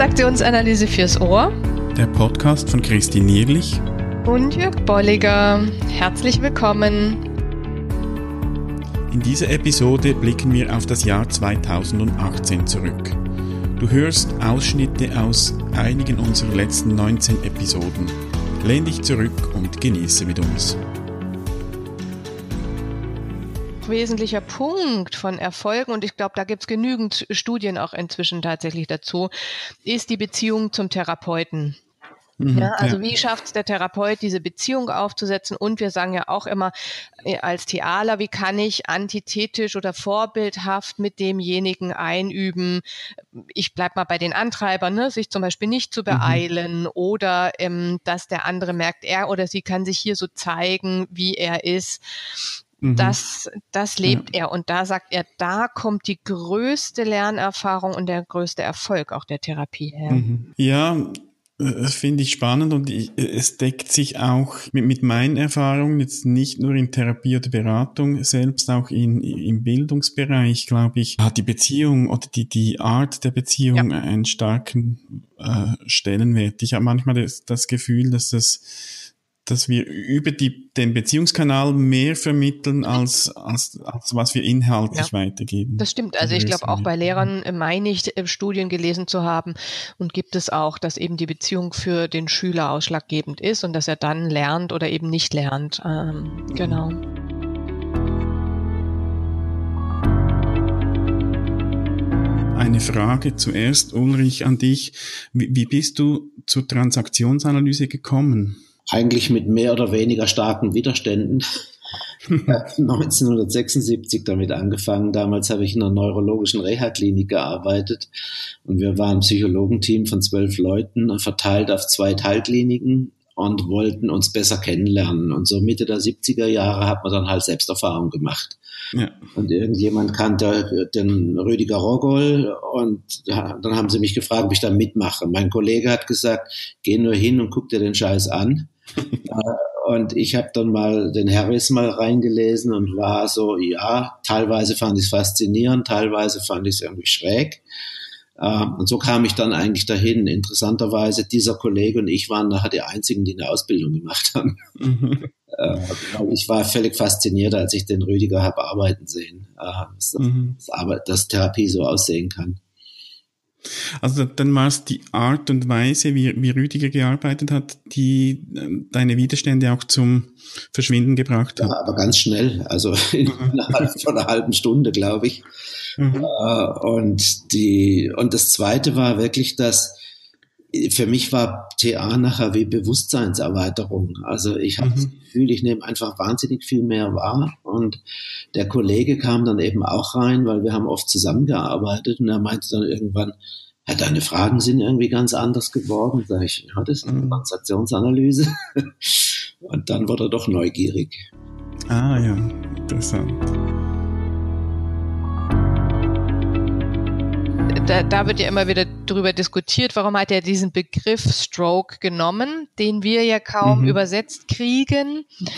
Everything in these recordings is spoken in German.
Transaktionsanalyse fürs Ohr. Der Podcast von Christine Nierlich und Jörg Bolliger. Herzlich willkommen. In dieser Episode blicken wir auf das Jahr 2018 zurück. Du hörst Ausschnitte aus einigen unserer letzten 19 Episoden. Lehn dich zurück und genieße mit uns wesentlicher Punkt von Erfolgen, und ich glaube, da gibt es genügend Studien auch inzwischen tatsächlich dazu, ist die Beziehung zum Therapeuten. Mhm, ja, also ja. wie schafft es der Therapeut, diese Beziehung aufzusetzen? Und wir sagen ja auch immer äh, als Thealer, wie kann ich antithetisch oder vorbildhaft mit demjenigen einüben? Ich bleib mal bei den Antreibern, ne? sich zum Beispiel nicht zu mhm. beeilen mhm. oder ähm, dass der andere merkt, er oder sie kann sich hier so zeigen, wie er ist. Mhm. Das, das lebt ja. er. Und da sagt er, da kommt die größte Lernerfahrung und der größte Erfolg auch der Therapie her. Mhm. Ja, das finde ich spannend und ich, es deckt sich auch mit, mit meinen Erfahrungen, jetzt nicht nur in Therapie oder Beratung, selbst auch in, im Bildungsbereich, glaube ich, hat die Beziehung oder die, die Art der Beziehung ja. einen starken äh, Stellenwert. Ich habe manchmal das, das Gefühl, dass das dass wir über die, den Beziehungskanal mehr vermitteln, als, als, als was wir inhaltlich ja, weitergeben. Das stimmt. Also ich glaube, auch bei Lehrern äh, meine ich, äh, Studien gelesen zu haben und gibt es auch, dass eben die Beziehung für den Schüler ausschlaggebend ist und dass er dann lernt oder eben nicht lernt. Ähm, genau. Eine Frage zuerst, Ulrich, an dich. Wie, wie bist du zur Transaktionsanalyse gekommen? Eigentlich mit mehr oder weniger starken Widerständen. 1976 damit angefangen. Damals habe ich in einer neurologischen Reha-Klinik gearbeitet und wir waren ein Psychologenteam von zwölf Leuten, verteilt auf zwei Teilkliniken und wollten uns besser kennenlernen. Und so Mitte der 70er Jahre hat man dann halt Selbsterfahrung gemacht. Ja. Und irgendjemand kannte den Rüdiger Rogol und dann haben sie mich gefragt, ob ich da mitmache. Mein Kollege hat gesagt, geh nur hin und guck dir den Scheiß an. Äh, und ich habe dann mal den Harris mal reingelesen und war so, ja, teilweise fand ich es faszinierend, teilweise fand ich es irgendwie schräg. Äh, und so kam ich dann eigentlich dahin. Interessanterweise, dieser Kollege und ich waren nachher die einzigen, die eine Ausbildung gemacht haben. Mhm. Äh, ich war völlig fasziniert, als ich den Rüdiger habe arbeiten sehen, dass, mhm. dass Therapie so aussehen kann. Also dann war es die Art und Weise, wie, wie Rüdiger gearbeitet hat, die äh, deine Widerstände auch zum Verschwinden gebracht hat. Ja, aber ganz schnell, also mhm. innerhalb von einer halben Stunde, glaube ich. Mhm. Äh, und die und das Zweite war wirklich, dass für mich war TA nachher wie Bewusstseinserweiterung. Also ich habe mhm. das Gefühl, ich nehme einfach wahnsinnig viel mehr wahr. Und der Kollege kam dann eben auch rein, weil wir haben oft zusammengearbeitet und er meinte dann irgendwann, ja, deine Fragen sind irgendwie ganz anders geworden. Sag ich, ja, das ist eine mhm. Transaktionsanalyse. und dann wurde er doch neugierig. Ah ja, interessant. Da, da wird ja immer wieder darüber diskutiert, warum hat er diesen Begriff Stroke genommen, den wir ja kaum mhm. übersetzt kriegen. Mhm.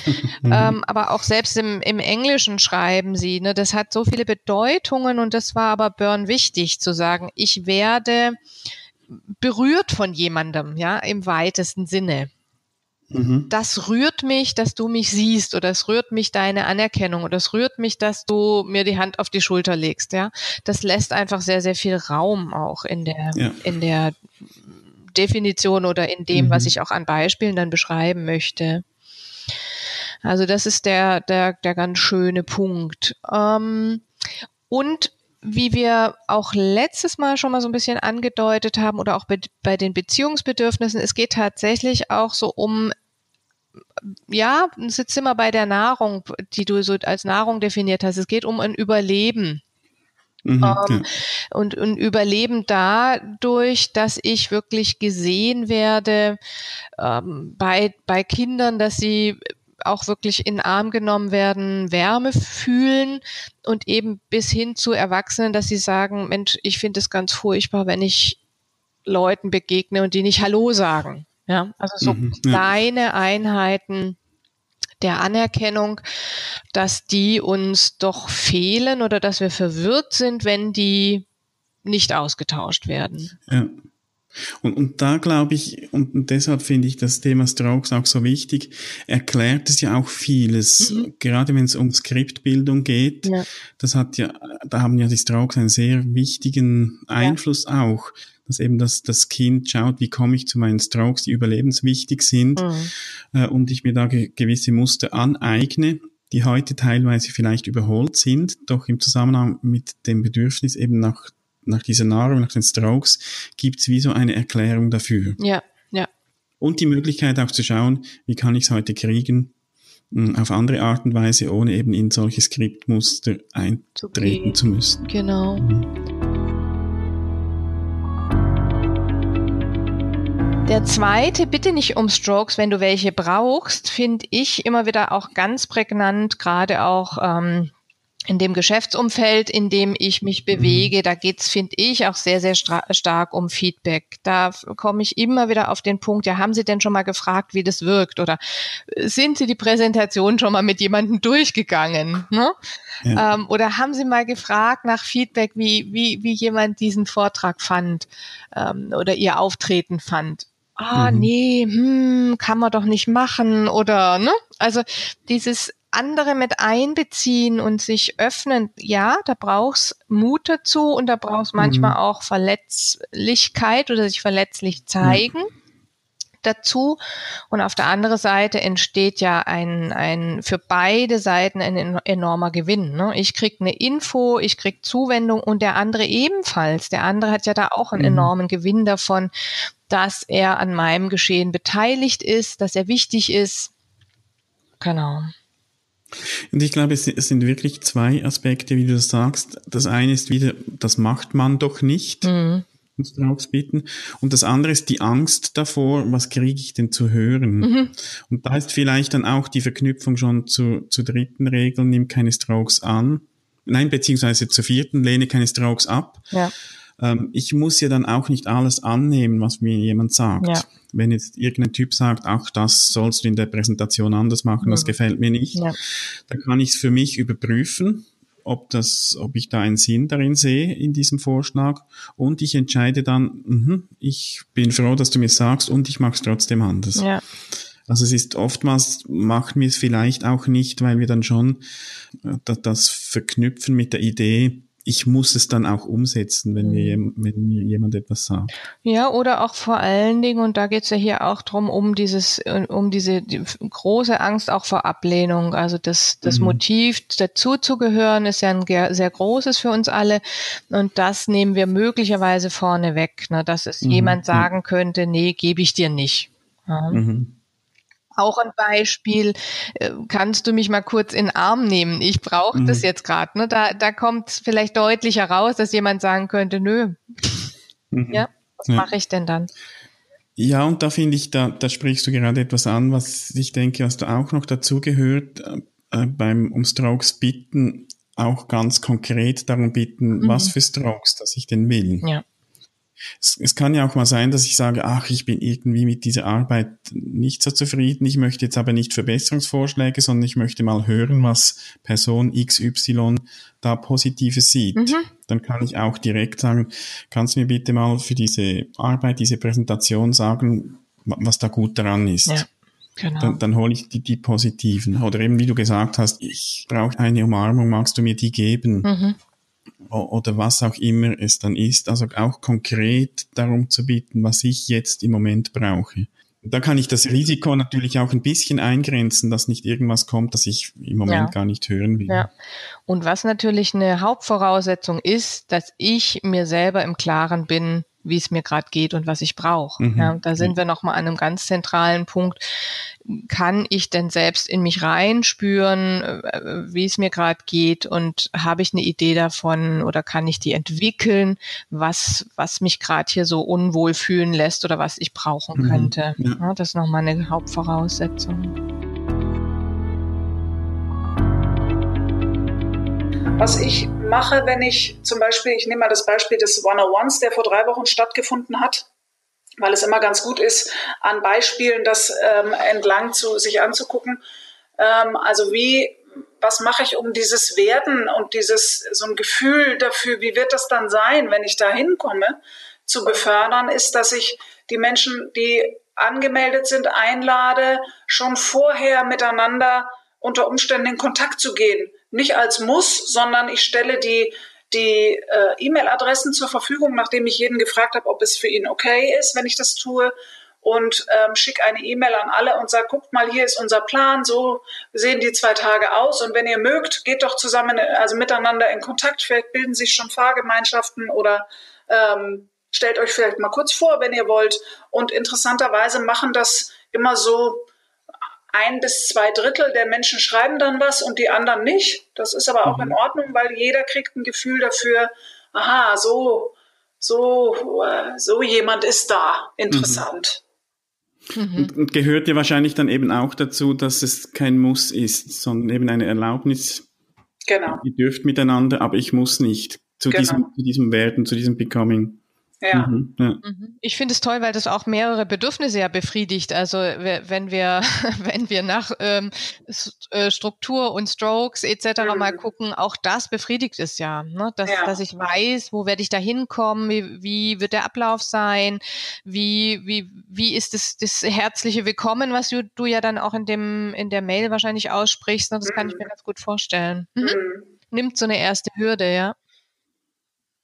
Ähm, aber auch selbst im, im Englischen schreiben sie, ne, das hat so viele Bedeutungen und das war aber Burn wichtig zu sagen, ich werde berührt von jemandem, ja, im weitesten Sinne. Mhm. Das rührt mich, dass du mich siehst oder es rührt mich deine Anerkennung oder es rührt mich, dass du mir die Hand auf die Schulter legst, ja. Das lässt einfach sehr, sehr viel Raum auch in der, ja. in der Definition oder in dem, mhm. was ich auch an Beispielen dann beschreiben möchte. Also das ist der, der, der ganz schöne Punkt. Ähm, und wie wir auch letztes Mal schon mal so ein bisschen angedeutet haben oder auch bei, bei den Beziehungsbedürfnissen, es geht tatsächlich auch so um ja, sitzt immer bei der Nahrung, die du so als Nahrung definiert hast. Es geht um ein Überleben. Mhm, ähm, ja. und, und Überleben dadurch, dass ich wirklich gesehen werde ähm, bei, bei Kindern, dass sie auch wirklich in den Arm genommen werden, Wärme fühlen und eben bis hin zu Erwachsenen, dass sie sagen, Mensch, ich finde es ganz furchtbar, wenn ich Leuten begegne und die nicht Hallo sagen. Ja, also so mhm, ja. kleine Einheiten der Anerkennung, dass die uns doch fehlen oder dass wir verwirrt sind, wenn die nicht ausgetauscht werden. Ja. Und, und da glaube ich, und, und deshalb finde ich das Thema Strokes auch so wichtig, erklärt es ja auch vieles, mhm. gerade wenn es um Skriptbildung geht. Ja. Das hat ja, da haben ja die Strokes einen sehr wichtigen Einfluss ja. auch, dass eben das, das Kind schaut, wie komme ich zu meinen Strokes, die überlebenswichtig sind, mhm. äh, und ich mir da ge gewisse Muster aneigne die heute teilweise vielleicht überholt sind, doch im Zusammenhang mit dem Bedürfnis eben nach nach dieser Nahrung, nach den Strokes, gibt's wie so eine Erklärung dafür. Ja, ja. Und die Möglichkeit auch zu schauen, wie kann ich es heute kriegen, hm, auf andere Art und Weise, ohne eben in solche Skriptmuster eintreten okay. zu müssen. Genau. Mhm. Der zweite, bitte nicht um Strokes, wenn du welche brauchst, finde ich immer wieder auch ganz prägnant, gerade auch ähm, in dem Geschäftsumfeld, in dem ich mich mhm. bewege, da geht's, finde ich, auch sehr, sehr stark um Feedback. Da komme ich immer wieder auf den Punkt, ja, haben Sie denn schon mal gefragt, wie das wirkt? Oder sind Sie die Präsentation schon mal mit jemandem durchgegangen? Ne? Ja. Ähm, oder haben Sie mal gefragt nach Feedback, wie, wie, wie jemand diesen Vortrag fand ähm, oder Ihr Auftreten fand? Ah, mhm. nee, hm, kann man doch nicht machen oder, ne? Also dieses andere mit einbeziehen und sich öffnen, ja, da brauchst Mut dazu und da brauchst manchmal mhm. auch Verletzlichkeit oder sich verletzlich zeigen. Mhm. Dazu. Und auf der anderen Seite entsteht ja ein, ein für beide Seiten ein enormer Gewinn. Ne? Ich krieg eine Info, ich krieg Zuwendung und der andere ebenfalls. Der andere hat ja da auch einen mhm. enormen Gewinn davon, dass er an meinem Geschehen beteiligt ist, dass er wichtig ist. Genau. Und ich glaube, es sind wirklich zwei Aspekte, wie du das sagst. Das eine ist wieder, das macht man doch nicht. Mhm. Bieten. Und das andere ist die Angst davor, was kriege ich denn zu hören? Mhm. Und da ist vielleicht dann auch die Verknüpfung schon zu, zur dritten Regel, nimm keine Strokes an. Nein, beziehungsweise zur vierten, lehne keine Strokes ab. Ja. Ähm, ich muss ja dann auch nicht alles annehmen, was mir jemand sagt. Ja wenn jetzt irgendein Typ sagt, ach, das sollst du in der Präsentation anders machen, das gefällt mir nicht, ja. dann kann ich es für mich überprüfen, ob das, ob ich da einen Sinn darin sehe in diesem Vorschlag und ich entscheide dann, mh, ich bin froh, dass du mir sagst und ich mache es trotzdem anders. Ja. Also es ist oftmals, macht mir es vielleicht auch nicht, weil wir dann schon äh, das verknüpfen mit der Idee, ich muss es dann auch umsetzen, wenn, mir, mhm. wenn mir jemand etwas sagt. Ja, oder auch vor allen Dingen, und da geht es ja hier auch drum um dieses, um diese die große Angst auch vor Ablehnung. Also das, das mhm. Motiv, dazuzugehören, ist ja ein sehr großes für uns alle. Und das nehmen wir möglicherweise vorne weg, ne, dass es mhm. jemand sagen könnte, nee, gebe ich dir nicht. Mhm auch ein Beispiel, äh, kannst du mich mal kurz in den Arm nehmen? Ich brauche mhm. das jetzt gerade. Ne? Da, da kommt vielleicht deutlicher raus, dass jemand sagen könnte, nö. Mhm. Ja, was ja. mache ich denn dann? Ja, und da finde ich, da, da sprichst du gerade etwas an, was ich denke, was da auch noch dazu gehört, äh, äh, beim um Strokes bitten, auch ganz konkret darum bitten, mhm. was für Strokes, dass ich denn will. Ja es, es kann ja auch mal sein, dass ich sage, ach, ich bin irgendwie mit dieser Arbeit nicht so zufrieden. Ich möchte jetzt aber nicht Verbesserungsvorschläge, sondern ich möchte mal hören, was Person XY da Positives sieht. Mhm. Dann kann ich auch direkt sagen, kannst du mir bitte mal für diese Arbeit, diese Präsentation sagen, was da gut daran ist. Ja. Genau. Dann, dann hole ich die, die positiven. Oder eben, wie du gesagt hast, ich brauche eine Umarmung, magst du mir die geben? Mhm oder was auch immer es dann ist, also auch konkret darum zu bieten, was ich jetzt im Moment brauche. Da kann ich das Risiko natürlich auch ein bisschen eingrenzen, dass nicht irgendwas kommt, das ich im Moment ja. gar nicht hören will. Ja. Und was natürlich eine Hauptvoraussetzung ist, dass ich mir selber im Klaren bin, wie es mir gerade geht und was ich brauche. Mhm. Ja, da sind wir nochmal an einem ganz zentralen Punkt. Kann ich denn selbst in mich reinspüren, äh, wie es mir gerade geht und habe ich eine Idee davon oder kann ich die entwickeln, was, was mich gerade hier so unwohl fühlen lässt oder was ich brauchen mhm. könnte. Ja. Ja, das ist nochmal eine Hauptvoraussetzung. Was ich mache, wenn ich zum Beispiel, ich nehme mal das Beispiel des One-on-Ones, der vor drei Wochen stattgefunden hat, weil es immer ganz gut ist, an Beispielen das ähm, entlang zu sich anzugucken. Ähm, also wie, was mache ich, um dieses Werden und dieses so ein Gefühl dafür, wie wird das dann sein, wenn ich da hinkomme, zu befördern, ist, dass ich die Menschen, die angemeldet sind, einlade, schon vorher miteinander unter Umständen in Kontakt zu gehen. Nicht als Muss, sondern ich stelle die, die äh, E-Mail-Adressen zur Verfügung, nachdem ich jeden gefragt habe, ob es für ihn okay ist, wenn ich das tue. Und ähm, schicke eine E-Mail an alle und sage, guckt mal, hier ist unser Plan, so sehen die zwei Tage aus. Und wenn ihr mögt, geht doch zusammen, also miteinander in Kontakt, vielleicht bilden sich schon Fahrgemeinschaften oder ähm, stellt euch vielleicht mal kurz vor, wenn ihr wollt. Und interessanterweise machen das immer so ein bis zwei Drittel der Menschen schreiben dann was und die anderen nicht. Das ist aber auch mhm. in Ordnung, weil jeder kriegt ein Gefühl dafür, aha, so, so, äh, so jemand ist da. Interessant. Mhm. Und gehört ja wahrscheinlich dann eben auch dazu, dass es kein Muss ist, sondern eben eine Erlaubnis. Genau. Ihr dürft miteinander, aber ich muss nicht zu, genau. diesem, zu diesem Werden, zu diesem Becoming. Ja. Mhm, ja. Mhm. Ich finde es toll, weil das auch mehrere Bedürfnisse ja befriedigt. Also wenn wir, wenn wir nach ähm, äh, Struktur und Strokes etc. Mhm. mal gucken, auch das befriedigt es ja, ne? dass, ja. dass ich weiß, wo werde ich da hinkommen, wie, wie wird der Ablauf sein, wie, wie, wie ist das, das herzliche Willkommen, was du, du ja dann auch in dem in der Mail wahrscheinlich aussprichst. Ne? Das kann ich mir mhm. ganz gut vorstellen. Mhm. mhm. Nimmt so eine erste Hürde, ja.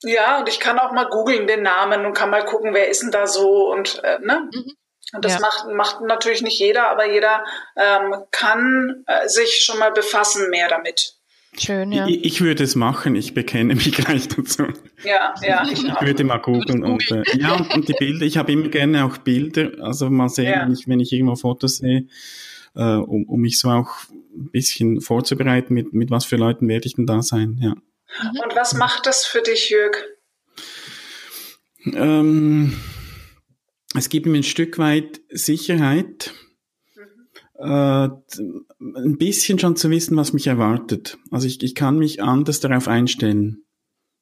Ja, und ich kann auch mal googeln den Namen und kann mal gucken, wer ist denn da so und äh, ne? Mhm. Und das ja. macht, macht natürlich nicht jeder, aber jeder ähm, kann äh, sich schon mal befassen mehr damit. Schön, ja. Ich, ich, würde es machen, ich bekenne mich gleich dazu. Ja, ja. Ich, ich würde mal googeln und äh, ja und, und, die Bilder, ich habe immer gerne auch Bilder, also mal sehen, ja. wenn, ich, wenn ich irgendwo Fotos sehe, äh, um, um mich so auch ein bisschen vorzubereiten, mit, mit was für Leuten werde ich denn da sein, ja. Mhm. Und was macht das für dich, Jörg? Ähm, es gibt mir ein Stück weit Sicherheit, mhm. äh, ein bisschen schon zu wissen, was mich erwartet. Also ich, ich kann mich anders darauf einstellen.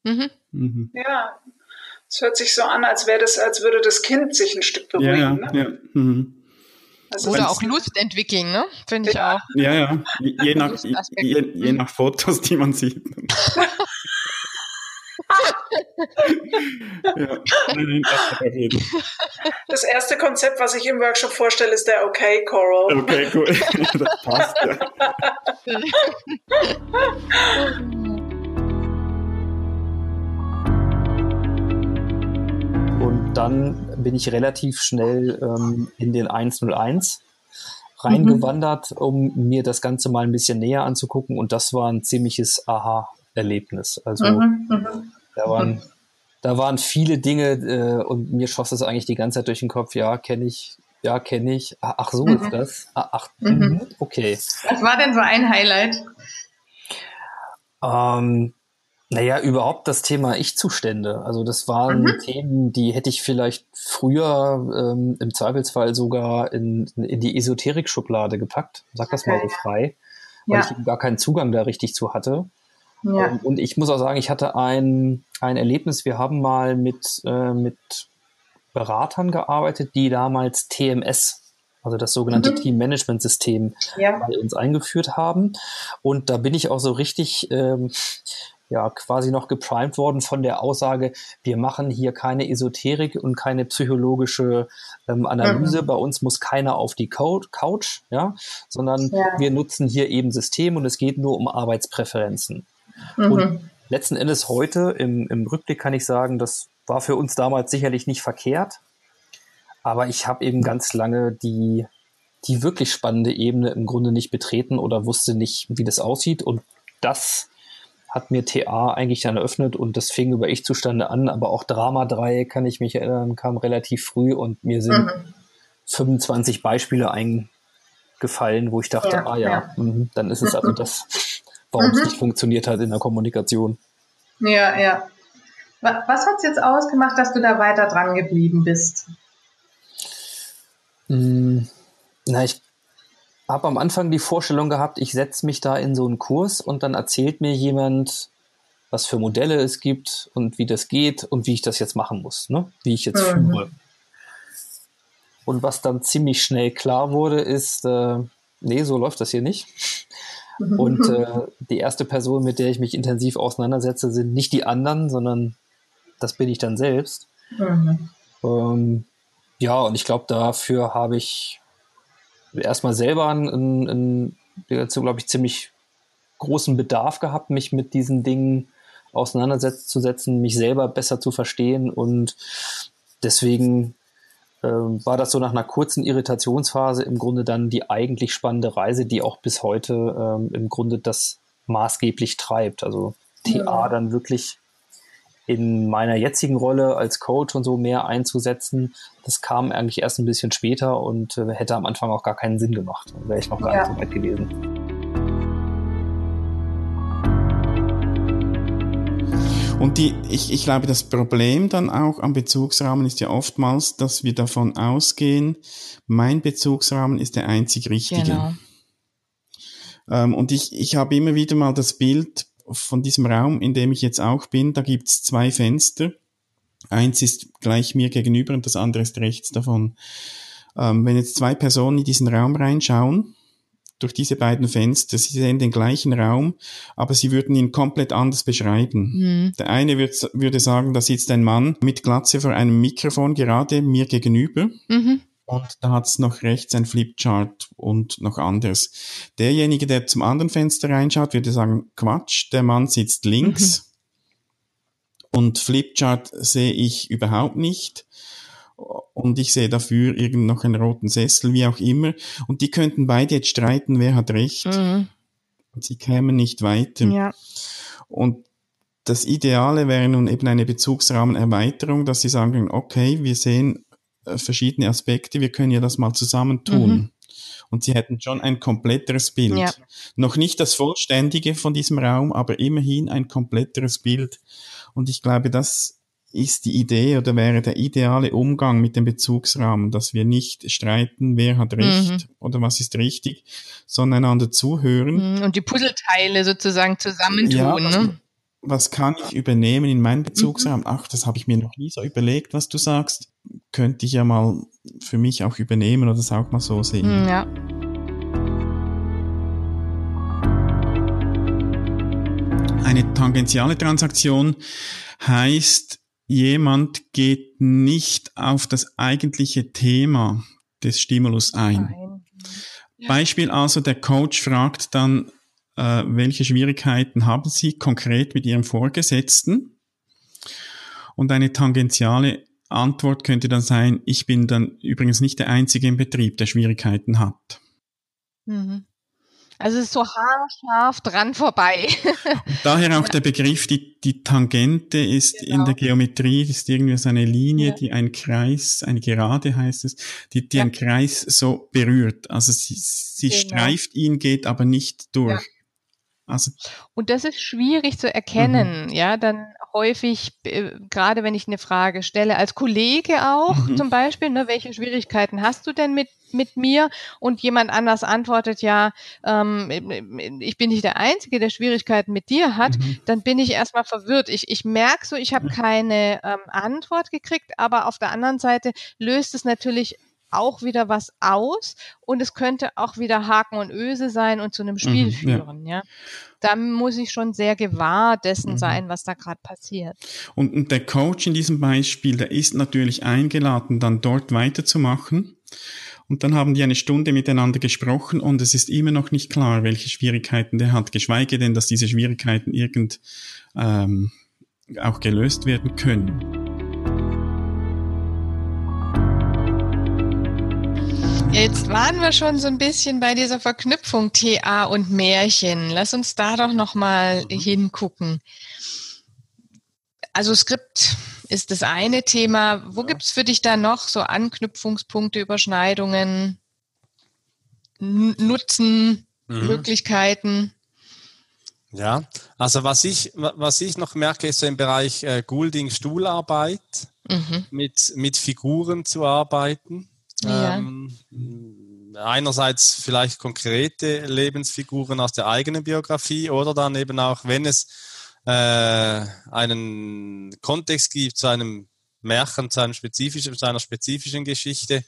Mhm. Mhm. Ja, es hört sich so an, als wäre das, als würde das Kind sich ein Stück beruhigen. Ja, ne? ja. Mhm. Also Oder auch Lust entwickeln, ne? Finde ich auch. Ja, ja. Je nach, je, je nach Fotos, die man sieht. ja, das erste Konzept, was ich im Workshop vorstelle, ist der Okay Coral. Okay, cool. das passt ja. dann bin ich relativ schnell ähm, in den 101 reingewandert, mhm. um mir das Ganze mal ein bisschen näher anzugucken. Und das war ein ziemliches Aha-Erlebnis. Also mhm, mhm. da waren da waren viele Dinge äh, und mir schoss das eigentlich die ganze Zeit durch den Kopf. Ja, kenne ich, ja, kenne ich. Ach, ach so mhm. ist das. Ach, ach mhm. okay. Was war denn so ein Highlight? Ähm, naja, überhaupt das Thema Ich-Zustände. Also das waren mhm. Themen, die hätte ich vielleicht früher ähm, im Zweifelsfall sogar in, in die Esoterik-Schublade gepackt. Sag das okay. mal so frei, weil ja. ich gar keinen Zugang da richtig zu hatte. Ja. Ähm, und ich muss auch sagen, ich hatte ein, ein Erlebnis. Wir haben mal mit, äh, mit Beratern gearbeitet, die damals TMS also das sogenannte mhm. Team-Management-System, ja. bei uns eingeführt haben. Und da bin ich auch so richtig ähm, ja quasi noch geprimed worden von der Aussage, wir machen hier keine Esoterik und keine psychologische ähm, Analyse. Mhm. Bei uns muss keiner auf die Couch, ja, sondern ja. wir nutzen hier eben System und es geht nur um Arbeitspräferenzen. Mhm. Und letzten Endes heute im, im Rückblick kann ich sagen, das war für uns damals sicherlich nicht verkehrt, aber ich habe eben ganz lange die die wirklich spannende Ebene im Grunde nicht betreten oder wusste nicht, wie das aussieht. Und das hat mir TA eigentlich dann eröffnet und das fing über Ich-Zustande an, aber auch Drama 3, kann ich mich erinnern, kam relativ früh und mir sind mhm. 25 Beispiele eingefallen, wo ich dachte, ja, ah ja, ja. Mh, dann ist es also das, warum mhm. es nicht funktioniert hat in der Kommunikation. Ja, ja. Was hat es jetzt ausgemacht, dass du da weiter dran geblieben bist? Hm, na, ich habe am Anfang die Vorstellung gehabt, ich setze mich da in so einen Kurs und dann erzählt mir jemand, was für Modelle es gibt und wie das geht und wie ich das jetzt machen muss, ne? wie ich jetzt mhm. führe. Und was dann ziemlich schnell klar wurde, ist, äh, nee, so läuft das hier nicht. Mhm. Und äh, die erste Person, mit der ich mich intensiv auseinandersetze, sind nicht die anderen, sondern das bin ich dann selbst. Mhm. Ähm, ja, und ich glaube, dafür habe ich erstmal selber einen, einen, einen glaube ich, ziemlich großen Bedarf gehabt, mich mit diesen Dingen auseinanderzusetzen, mich selber besser zu verstehen und deswegen äh, war das so nach einer kurzen Irritationsphase im Grunde dann die eigentlich spannende Reise, die auch bis heute ähm, im Grunde das maßgeblich treibt. Also TA dann wirklich in meiner jetzigen Rolle als Coach und so mehr einzusetzen, das kam eigentlich erst ein bisschen später und äh, hätte am Anfang auch gar keinen Sinn gemacht. Wäre ich noch gar ja. nicht so weit gewesen. Und die, ich, ich glaube, das Problem dann auch am Bezugsrahmen ist ja oftmals, dass wir davon ausgehen, mein Bezugsrahmen ist der einzig richtige. Genau. Ähm, und ich, ich habe immer wieder mal das Bild von diesem Raum, in dem ich jetzt auch bin, da gibt's zwei Fenster. Eins ist gleich mir gegenüber und das andere ist rechts davon. Ähm, wenn jetzt zwei Personen in diesen Raum reinschauen, durch diese beiden Fenster. Sie sehen den gleichen Raum, aber sie würden ihn komplett anders beschreiben. Mhm. Der eine würd, würde sagen, da sitzt ein Mann mit Glatze vor einem Mikrofon gerade mir gegenüber. Mhm. Und da hat's noch rechts ein Flipchart und noch anderes. Derjenige, der zum anderen Fenster reinschaut, würde sagen, Quatsch, der Mann sitzt links. Mhm. Und Flipchart sehe ich überhaupt nicht und ich sehe dafür irgend noch einen roten Sessel, wie auch immer. Und die könnten beide jetzt streiten, wer hat recht. Mhm. Und sie kämen nicht weiter. Ja. Und das Ideale wäre nun eben eine Bezugsrahmenerweiterung, dass sie sagen, okay, wir sehen äh, verschiedene Aspekte, wir können ja das mal zusammentun. Mhm. Und sie hätten schon ein kompletteres Bild. Ja. Noch nicht das Vollständige von diesem Raum, aber immerhin ein kompletteres Bild. Und ich glaube, das ist die Idee oder wäre der ideale Umgang mit dem Bezugsrahmen, dass wir nicht streiten, wer hat recht mhm. oder was ist richtig, sondern einander zuhören. Mhm, und die Puzzleteile sozusagen zusammentun. Ja, was, ne? was kann ich übernehmen in meinen Bezugsrahmen? Mhm. Ach, das habe ich mir noch nie so überlegt, was du sagst. Könnte ich ja mal für mich auch übernehmen oder das auch mal so sehen. Mhm, ja. Eine tangentiale Transaktion heißt, jemand geht nicht auf das eigentliche Thema des Stimulus ein. Ja. Beispiel also, der Coach fragt dann, äh, welche Schwierigkeiten haben Sie konkret mit Ihrem Vorgesetzten? Und eine tangentiale Antwort könnte dann sein, ich bin dann übrigens nicht der Einzige im Betrieb, der Schwierigkeiten hat. Mhm. Also es ist so haarscharf dran vorbei. daher auch der Begriff, die, die Tangente ist genau. in der Geometrie, das ist irgendwie so eine Linie, ja. die ein Kreis, eine Gerade heißt es, die, die ja. einen Kreis so berührt. Also sie, sie genau. streift ihn, geht aber nicht durch. Ja. Also, und das ist schwierig zu erkennen, mhm. ja, dann häufig, äh, gerade wenn ich eine Frage stelle, als Kollege auch mhm. zum Beispiel, ne, welche Schwierigkeiten hast du denn mit, mit mir? Und jemand anders antwortet, ja, ähm, ich bin nicht der Einzige, der Schwierigkeiten mit dir hat, mhm. dann bin ich erstmal verwirrt. Ich, ich merke so, ich habe keine ähm, Antwort gekriegt, aber auf der anderen Seite löst es natürlich auch wieder was aus und es könnte auch wieder Haken und Öse sein und zu einem Spiel mhm, führen, ja. ja. Da muss ich schon sehr gewahr dessen mhm. sein, was da gerade passiert. Und, und der Coach in diesem Beispiel, der ist natürlich eingeladen, dann dort weiterzumachen. Und dann haben die eine Stunde miteinander gesprochen und es ist immer noch nicht klar, welche Schwierigkeiten der hat, geschweige denn, dass diese Schwierigkeiten irgend ähm, auch gelöst werden können. Jetzt waren wir schon so ein bisschen bei dieser Verknüpfung TA und Märchen. Lass uns da doch noch mal mhm. hingucken. Also Skript ist das eine Thema. Wo ja. gibt's für dich da noch so Anknüpfungspunkte, Überschneidungen, Nutzen, mhm. Möglichkeiten? Ja, also was ich, was ich noch merke, ist so im Bereich äh, Goulding Stuhlarbeit, mhm. mit, mit Figuren zu arbeiten. Ja. Ähm, einerseits vielleicht konkrete Lebensfiguren aus der eigenen Biografie oder dann eben auch, wenn es äh, einen Kontext gibt zu einem Märchen, zu, einem spezifischen, zu einer spezifischen Geschichte,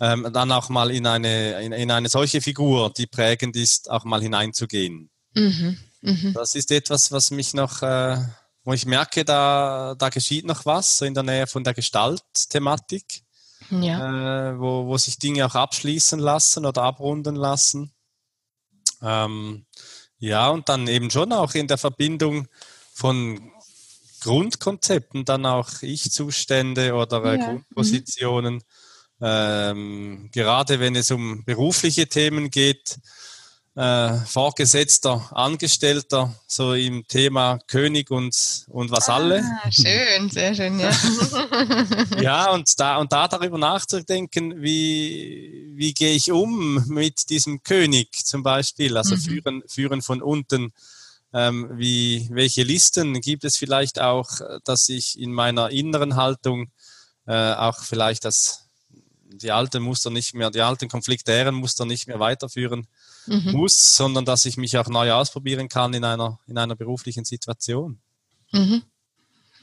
ähm, dann auch mal in eine, in, in, eine solche Figur, die prägend ist, auch mal hineinzugehen. Mhm, mh. Das ist etwas, was mich noch, äh, wo ich merke, da, da geschieht noch was, so in der Nähe von der Gestaltthematik, ja. äh, wo, wo sich Dinge auch abschließen lassen oder abrunden lassen. Ähm, ja, und dann eben schon auch in der Verbindung von Grundkonzepten, dann auch Ich-Zustände oder äh, ja. Grundpositionen. Mhm. Ähm, gerade wenn es um berufliche Themen geht, äh, Vorgesetzter, Angestellter, so im Thema König und, und was ah, alle. Schön, sehr schön, ja. ja, und da, und da darüber nachzudenken, wie, wie gehe ich um mit diesem König zum Beispiel, also mhm. führen, führen von unten. Ähm, wie, welche Listen gibt es vielleicht auch, dass ich in meiner inneren Haltung äh, auch vielleicht das, die alten Muster nicht mehr, die alten konfliktären Muster nicht mehr weiterführen mhm. muss, sondern dass ich mich auch neu ausprobieren kann in einer, in einer beruflichen Situation. Mhm.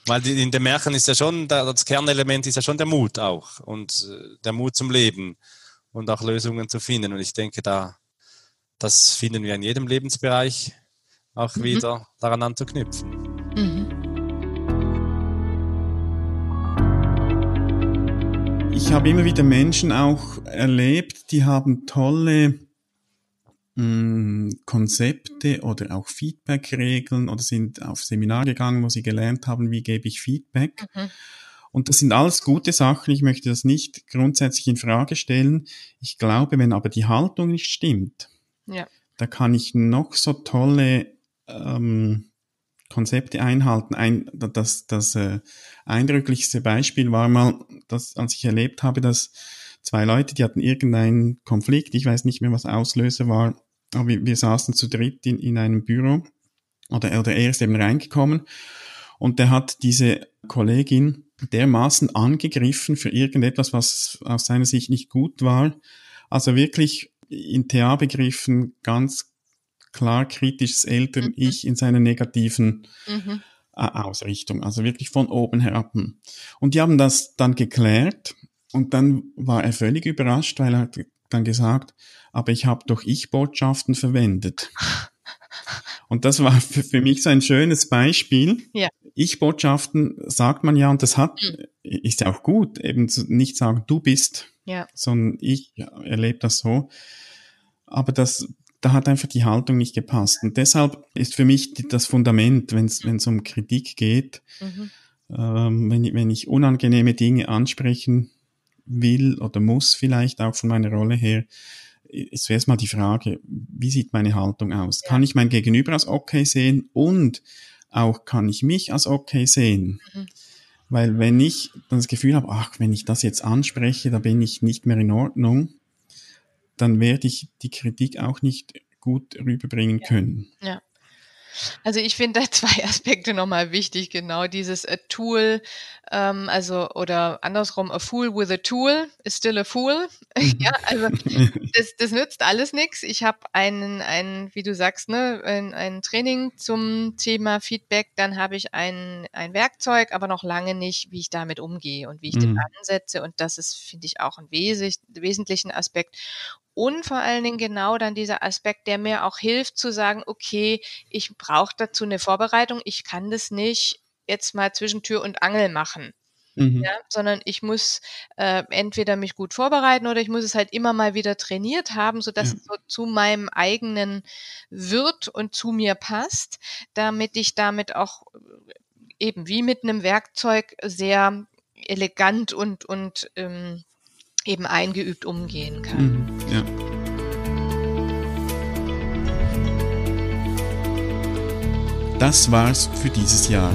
Weil die, in dem Märchen ist ja schon, das Kernelement ist ja schon der Mut auch und äh, der Mut zum Leben und auch Lösungen zu finden. Und ich denke, da, das finden wir in jedem Lebensbereich auch mhm. wieder daran anzuknüpfen. Ich habe immer wieder Menschen auch erlebt, die haben tolle Mm, Konzepte oder auch Feedback-Regeln oder sind auf Seminare gegangen, wo sie gelernt haben, wie gebe ich Feedback. Mhm. Und das sind alles gute Sachen. Ich möchte das nicht grundsätzlich in Frage stellen. Ich glaube, wenn aber die Haltung nicht stimmt, ja. da kann ich noch so tolle ähm, Konzepte einhalten. Ein, das das äh, eindrücklichste Beispiel war mal, dass, als ich erlebt habe, dass zwei Leute, die hatten irgendeinen Konflikt, ich weiß nicht mehr, was Auslöser war, aber wir, wir saßen zu dritt in, in einem Büro oder, oder er ist eben reingekommen und der hat diese Kollegin dermaßen angegriffen für irgendetwas, was aus seiner Sicht nicht gut war. Also wirklich in TA-Begriffen ganz klar kritisches Eltern-Ich mhm. in seiner negativen mhm. Ausrichtung, also wirklich von oben herab. Und die haben das dann geklärt und dann war er völlig überrascht, weil er hat dann gesagt, aber ich habe doch Ich-Botschaften verwendet. Und das war für, für, mich so ein schönes Beispiel. Ja. Ich-Botschaften sagt man ja, und das hat, mhm. ist ja auch gut, eben zu, nicht sagen, du bist, ja. sondern ich erlebe das so. Aber das, da hat einfach die Haltung nicht gepasst. Und deshalb ist für mich das Fundament, wenn es um Kritik geht, mhm. ähm, wenn, wenn ich unangenehme Dinge ansprechen will oder muss vielleicht auch von meiner Rolle her, ist zuerst mal die Frage, wie sieht meine Haltung aus? Ja. Kann ich mein Gegenüber als okay sehen und auch kann ich mich als okay sehen? Mhm. Weil wenn ich das Gefühl habe, ach, wenn ich das jetzt anspreche, da bin ich nicht mehr in Ordnung, dann werde ich die Kritik auch nicht gut rüberbringen ja. können. Ja. Also ich finde da zwei Aspekte nochmal wichtig, genau dieses a Tool, ähm, also oder andersrum, a Fool with a Tool is still a Fool. ja, also das, das nützt alles nichts. Ich habe einen, einen, wie du sagst, ne, ein, ein Training zum Thema Feedback, dann habe ich ein, ein Werkzeug, aber noch lange nicht, wie ich damit umgehe und wie ich mhm. den ansetze. Und das ist, finde ich, auch ein wesentlich, wesentlichen Aspekt. Und vor allen Dingen genau dann dieser Aspekt, der mir auch hilft zu sagen, okay, ich brauche dazu eine Vorbereitung, ich kann das nicht jetzt mal zwischen Tür und Angel machen. Mhm. Ja, sondern ich muss äh, entweder mich gut vorbereiten oder ich muss es halt immer mal wieder trainiert haben, sodass ja. es so zu meinem eigenen wird und zu mir passt, damit ich damit auch eben wie mit einem Werkzeug sehr elegant und, und ähm, eben eingeübt umgehen kann. Mhm, ja. Das war's für dieses Jahr.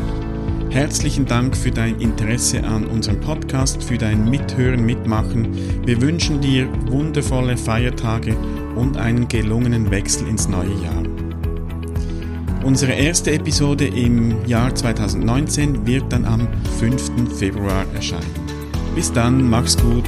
Herzlichen Dank für dein Interesse an unserem Podcast, für dein Mithören, Mitmachen. Wir wünschen dir wundervolle Feiertage und einen gelungenen Wechsel ins neue Jahr. Unsere erste Episode im Jahr 2019 wird dann am 5. Februar erscheinen. Bis dann, mach's gut